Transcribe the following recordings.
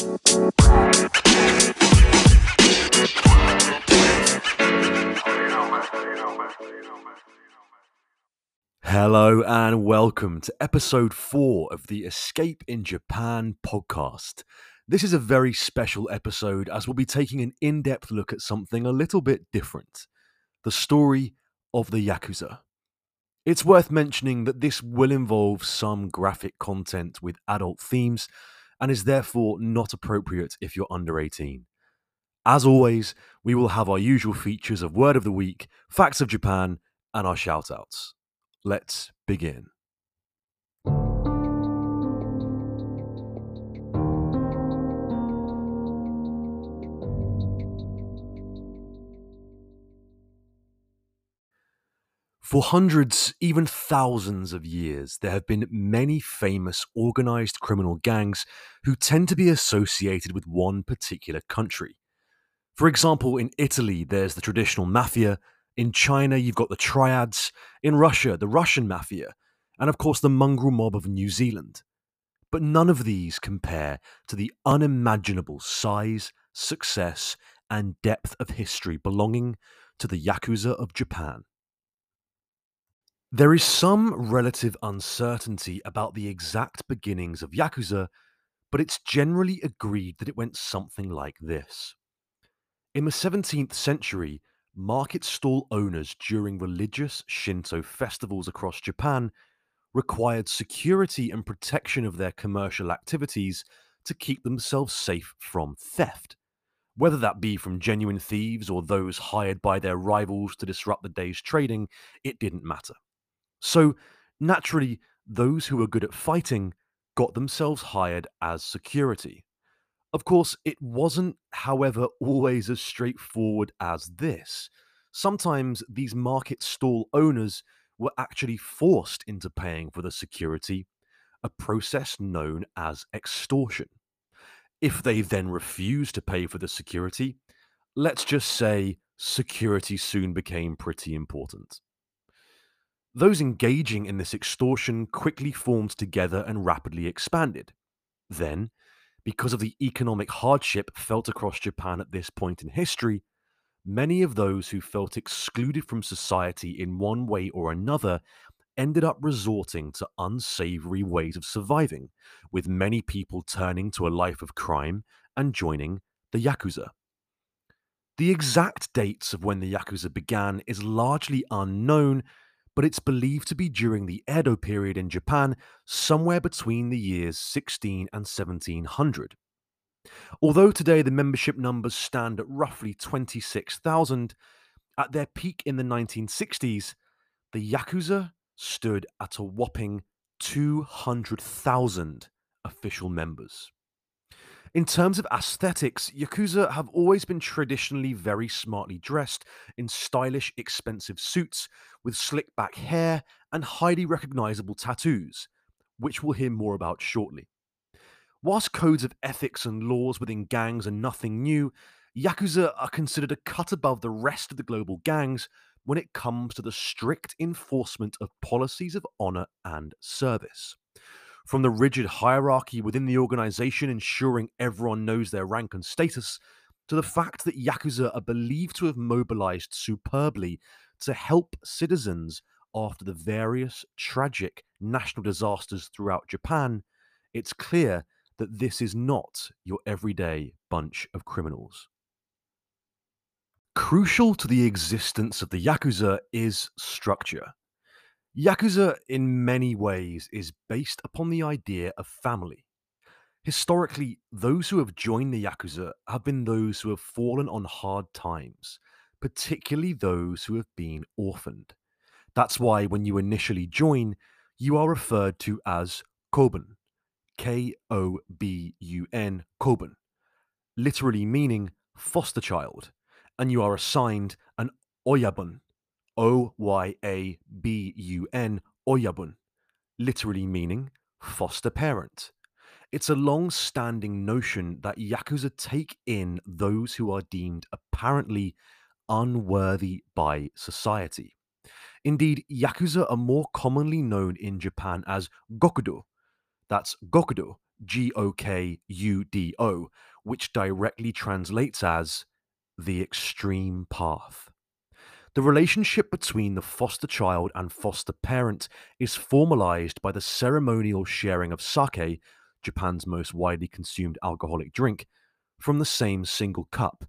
Hello and welcome to episode four of the Escape in Japan podcast. This is a very special episode as we'll be taking an in depth look at something a little bit different the story of the Yakuza. It's worth mentioning that this will involve some graphic content with adult themes and is therefore not appropriate if you're under 18. As always, we will have our usual features of Word of the Week, Facts of Japan, and our shoutouts. Let's begin. For hundreds, even thousands of years, there have been many famous organized criminal gangs who tend to be associated with one particular country. For example, in Italy, there's the traditional mafia, in China, you've got the triads, in Russia, the Russian mafia, and of course, the mongrel mob of New Zealand. But none of these compare to the unimaginable size, success, and depth of history belonging to the Yakuza of Japan. There is some relative uncertainty about the exact beginnings of Yakuza, but it's generally agreed that it went something like this. In the 17th century, market stall owners during religious Shinto festivals across Japan required security and protection of their commercial activities to keep themselves safe from theft. Whether that be from genuine thieves or those hired by their rivals to disrupt the day's trading, it didn't matter. So, naturally, those who were good at fighting got themselves hired as security. Of course, it wasn't, however, always as straightforward as this. Sometimes these market stall owners were actually forced into paying for the security, a process known as extortion. If they then refused to pay for the security, let's just say security soon became pretty important. Those engaging in this extortion quickly formed together and rapidly expanded. Then, because of the economic hardship felt across Japan at this point in history, many of those who felt excluded from society in one way or another ended up resorting to unsavory ways of surviving, with many people turning to a life of crime and joining the Yakuza. The exact dates of when the Yakuza began is largely unknown, but it's believed to be during the Edo period in Japan, somewhere between the years 16 and 1700. Although today the membership numbers stand at roughly 26,000, at their peak in the 1960s, the Yakuza stood at a whopping 200,000 official members. In terms of aesthetics, Yakuza have always been traditionally very smartly dressed in stylish, expensive suits with slick back hair and highly recognizable tattoos, which we'll hear more about shortly. Whilst codes of ethics and laws within gangs are nothing new, Yakuza are considered a cut above the rest of the global gangs when it comes to the strict enforcement of policies of honor and service from the rigid hierarchy within the organization ensuring everyone knows their rank and status, to the fact that Yakuza are believed to have mobilized superbly to help citizens after the various tragic national disasters throughout Japan, it's clear that this is not your everyday bunch of criminals. Crucial to the existence of the Yakuza is structure. Yakuza, in many ways, is based upon the idea of family. Historically, those who have joined the Yakuza have been those who have fallen on hard times, particularly those who have been orphaned. That's why when you initially join, you are referred to as Kobun, K O B U N, Kobun, literally meaning foster child, and you are assigned an Oyabun, O Y A B U N, Oyabun, literally meaning foster parent. It's a long standing notion that Yakuza take in those who are deemed apparently unworthy by society. Indeed, Yakuza are more commonly known in Japan as Gokudo. That's Gokudo, G O K U D O, which directly translates as the extreme path. The relationship between the foster child and foster parent is formalized by the ceremonial sharing of sake, Japan's most widely consumed alcoholic drink, from the same single cup.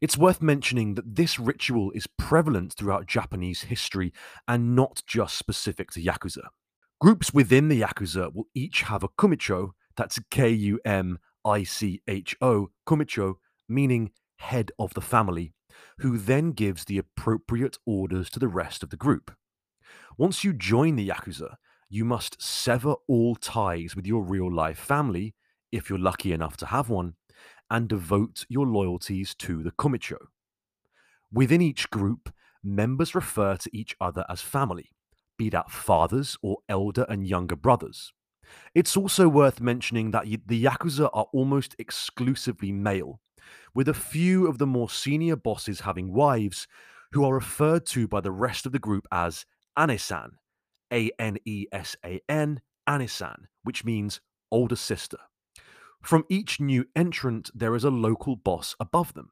It's worth mentioning that this ritual is prevalent throughout Japanese history and not just specific to Yakuza. Groups within the Yakuza will each have a kumicho, that's K U M I C H O, kumicho, meaning head of the family, who then gives the appropriate orders to the rest of the group. Once you join the Yakuza, you must sever all ties with your real life family, if you're lucky enough to have one, and devote your loyalties to the Kumicho. Within each group, members refer to each other as family, be that fathers or elder and younger brothers. It's also worth mentioning that the Yakuza are almost exclusively male, with a few of the more senior bosses having wives who are referred to by the rest of the group as Anesan, A N E S A N, Anesan, which means older sister. From each new entrant, there is a local boss above them.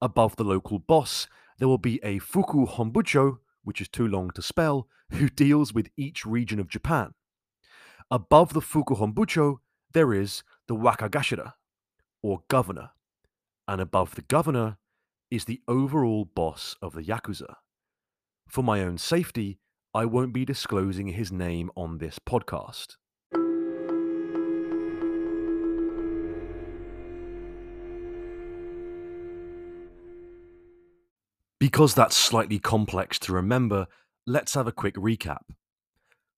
Above the local boss, there will be a Fuku Hombucho, which is too long to spell, who deals with each region of Japan. Above the Fuku Hombucho, there is the Wakagashira, or governor. And above the governor is the overall boss of the Yakuza. For my own safety, I won't be disclosing his name on this podcast. Because that's slightly complex to remember, let's have a quick recap.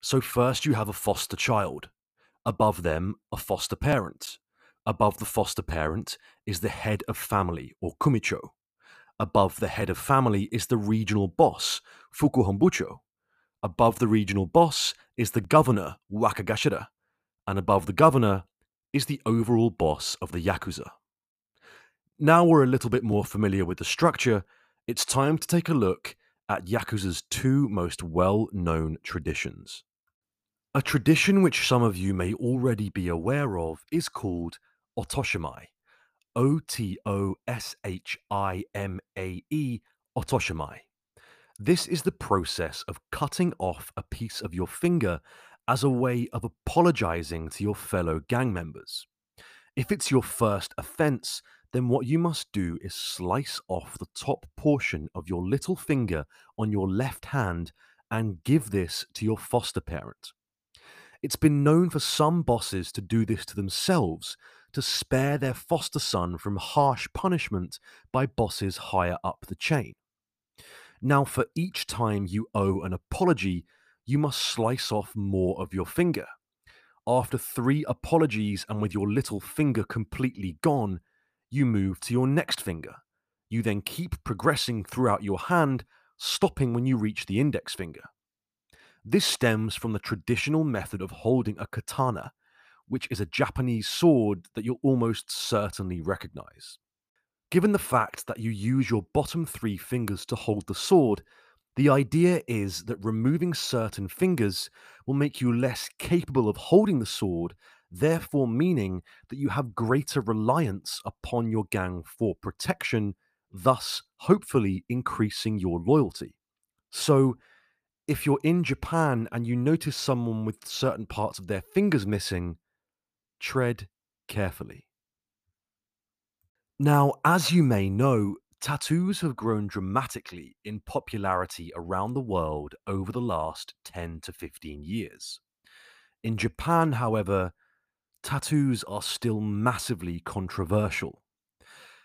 So, first you have a foster child. Above them, a foster parent. Above the foster parent is the head of family, or kumicho. Above the head of family is the regional boss, fukuhonbucho. Above the regional boss is the governor, wakagashira. And above the governor is the overall boss of the yakuza. Now we're a little bit more familiar with the structure, it's time to take a look at Yakuza's two most well known traditions. A tradition which some of you may already be aware of is called Otoshimae. O T O S H I M A E, Otoshimae. This is the process of cutting off a piece of your finger as a way of apologizing to your fellow gang members. If it's your first offense, then what you must do is slice off the top portion of your little finger on your left hand and give this to your foster parent. It's been known for some bosses to do this to themselves to spare their foster son from harsh punishment by bosses higher up the chain. Now, for each time you owe an apology, you must slice off more of your finger. After three apologies and with your little finger completely gone, you move to your next finger. You then keep progressing throughout your hand, stopping when you reach the index finger. This stems from the traditional method of holding a katana, which is a Japanese sword that you'll almost certainly recognize. Given the fact that you use your bottom three fingers to hold the sword, the idea is that removing certain fingers will make you less capable of holding the sword therefore meaning that you have greater reliance upon your gang for protection, thus hopefully increasing your loyalty. So, if you're in Japan and you notice someone with certain parts of their fingers missing, tread carefully. Now, as you may know, tattoos have grown dramatically in popularity around the world over the last 10 to 15 years. In Japan, however, tattoos are still massively controversial.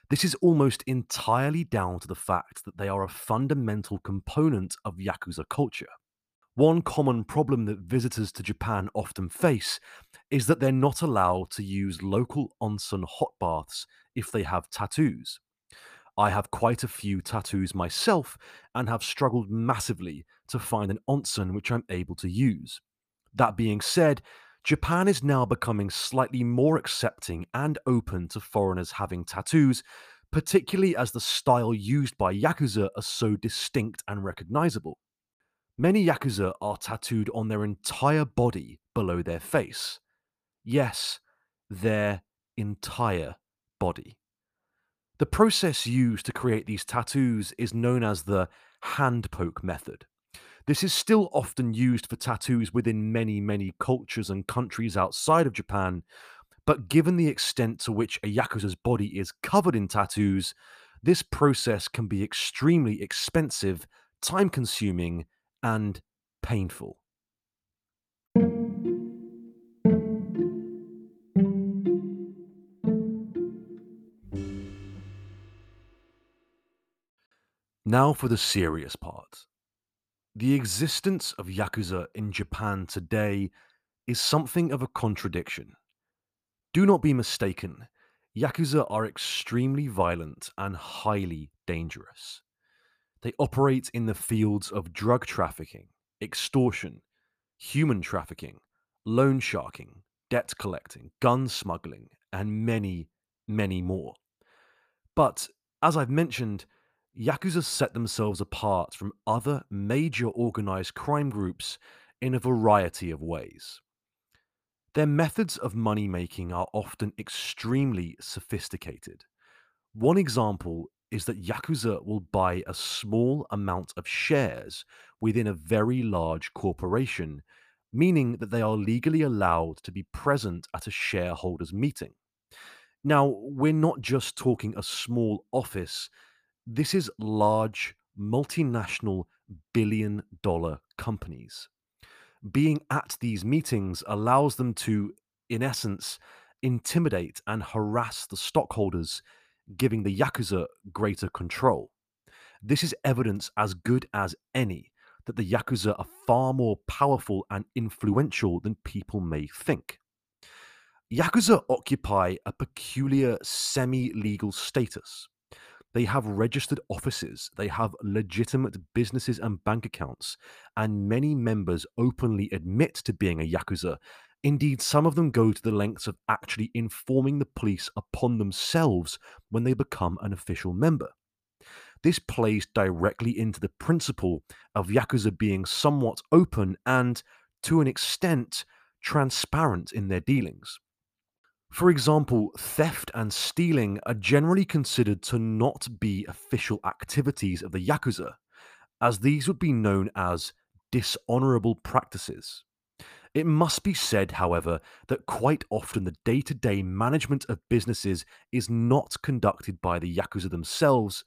This is almost entirely down to the fact that they are a fundamental component of Yakuza culture. One common problem that visitors to Japan often face is that they're not allowed to use local onsen hot baths if they have tattoos. I have quite a few tattoos myself and have struggled massively to find an onsen which I'm able to use. That being said, Japan is now becoming slightly more accepting and open to foreigners having tattoos, particularly as the style used by Yakuza are so distinct and recognizable. Many Yakuza are tattooed on their entire body below their face. Yes, their entire body. The process used to create these tattoos is known as the hand poke method. This is still often used for tattoos within many, many cultures and countries outside of Japan, but given the extent to which a Yakuza's body is covered in tattoos, this process can be extremely expensive, time consuming, and painful. Now for the serious part. The existence of Yakuza in Japan today is something of a contradiction. Do not be mistaken, Yakuza are extremely violent and highly dangerous. They operate in the fields of drug trafficking, extortion, human trafficking, loan sharking, debt collecting, gun smuggling, and many, many more. But as I've mentioned, Yakuza set themselves apart from other major organized crime groups in a variety of ways. Their methods of money making are often extremely sophisticated. One example is that Yakuza will buy a small amount of shares within a very large corporation, meaning that they are legally allowed to be present at a shareholders' meeting. Now, we're not just talking a small office this is large, multinational, billion dollar companies. Being at these meetings allows them to, in essence, intimidate and harass the stockholders, giving the Yakuza greater control. This is evidence as good as any that the Yakuza are far more powerful and influential than people may think. Yakuza occupy a peculiar semi legal status. They have registered offices, they have legitimate businesses and bank accounts, and many members openly admit to being a Yakuza. Indeed, some of them go to the lengths of actually informing the police upon themselves when they become an official member. This plays directly into the principle of Yakuza being somewhat open and, to an extent, transparent in their dealings. For example, theft and stealing are generally considered to not be official activities of the Yakuza, as these would be known as dishonorable practices. It must be said, however, that quite often the day to day management of businesses is not conducted by the Yakuza themselves.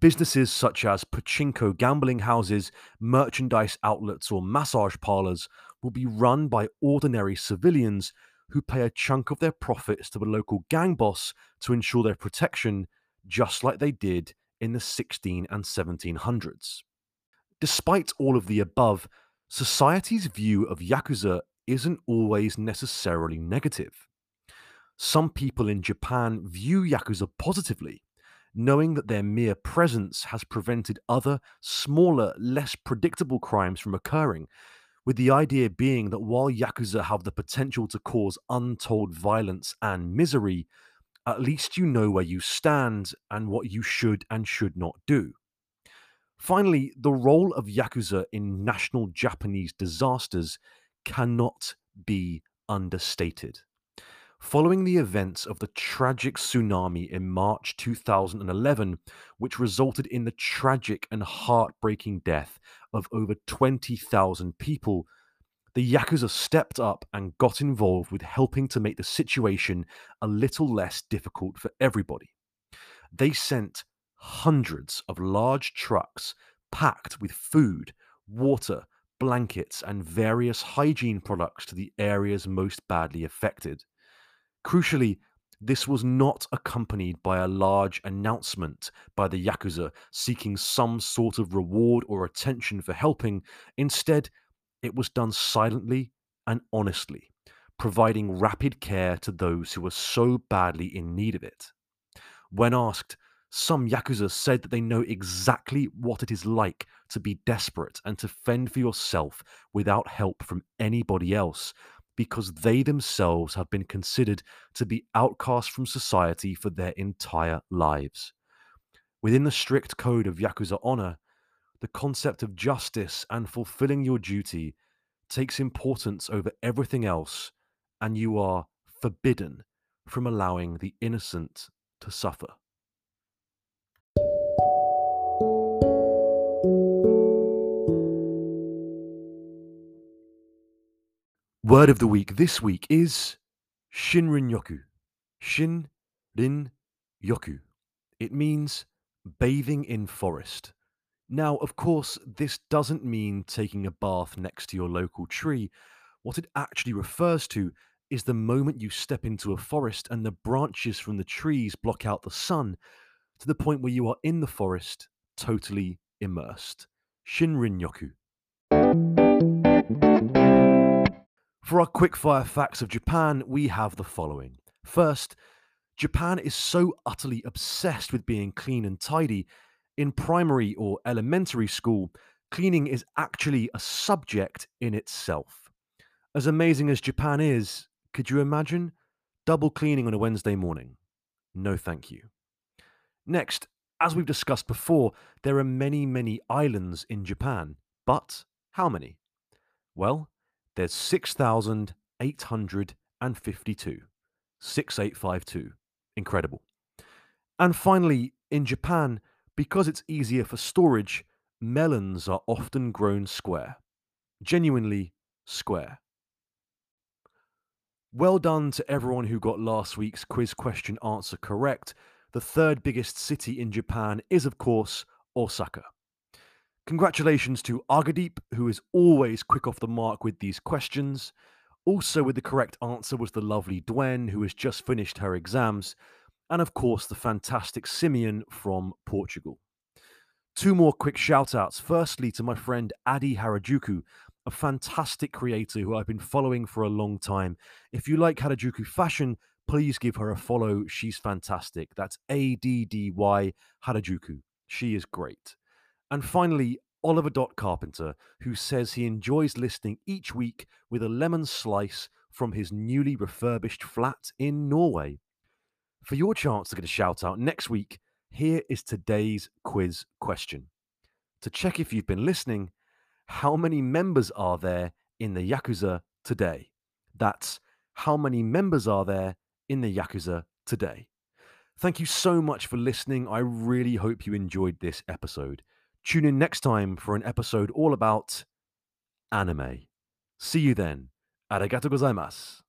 Businesses such as pachinko gambling houses, merchandise outlets, or massage parlors will be run by ordinary civilians who pay a chunk of their profits to the local gang boss to ensure their protection, just like they did in the 16 and 1700s. Despite all of the above, society's view of Yakuza isn't always necessarily negative. Some people in Japan view Yakuza positively, knowing that their mere presence has prevented other, smaller, less predictable crimes from occurring, with the idea being that while Yakuza have the potential to cause untold violence and misery, at least you know where you stand and what you should and should not do. Finally, the role of Yakuza in national Japanese disasters cannot be understated. Following the events of the tragic tsunami in March 2011, which resulted in the tragic and heartbreaking death of over 20,000 people, the Yakuza stepped up and got involved with helping to make the situation a little less difficult for everybody. They sent hundreds of large trucks packed with food, water, blankets, and various hygiene products to the areas most badly affected. Crucially, this was not accompanied by a large announcement by the Yakuza seeking some sort of reward or attention for helping. Instead, it was done silently and honestly, providing rapid care to those who were so badly in need of it. When asked, some Yakuza said that they know exactly what it is like to be desperate and to fend for yourself without help from anybody else, because they themselves have been considered to be outcast from society for their entire lives. Within the strict code of Yakuza honor, the concept of justice and fulfilling your duty takes importance over everything else, and you are forbidden from allowing the innocent to suffer. Word of the week this week is Shinrin Yoku. Shin Rin Yoku. It means bathing in forest. Now, of course, this doesn't mean taking a bath next to your local tree. What it actually refers to is the moment you step into a forest and the branches from the trees block out the sun to the point where you are in the forest, totally immersed. Shinrin Yoku. For our quickfire facts of Japan, we have the following. First, Japan is so utterly obsessed with being clean and tidy. In primary or elementary school, cleaning is actually a subject in itself. As amazing as Japan is, could you imagine double cleaning on a Wednesday morning? No, thank you. Next, as we've discussed before, there are many, many islands in Japan. But how many? Well, there's 6,852. 6852. Incredible. And finally, in Japan, because it's easier for storage, melons are often grown square. Genuinely square. Well done to everyone who got last week's quiz question answer correct. The third biggest city in Japan is, of course, Osaka. Congratulations to Agadeep, who is always quick off the mark with these questions. Also, with the correct answer was the lovely Dwen, who has just finished her exams. And of course, the fantastic Simeon from Portugal. Two more quick shout outs. Firstly, to my friend Addy Harajuku, a fantastic creator who I've been following for a long time. If you like Harajuku fashion, please give her a follow. She's fantastic. That's A D D Y Harajuku. She is great. And finally, Oliver Dot Carpenter, who says he enjoys listening each week with a lemon slice from his newly refurbished flat in Norway. For your chance to get a shout out next week, here is today's quiz question. To check if you've been listening, how many members are there in the Yakuza today? That's how many members are there in the Yakuza today? Thank you so much for listening. I really hope you enjoyed this episode. Tune in next time for an episode all about anime. See you then. Arigato gozaimasu.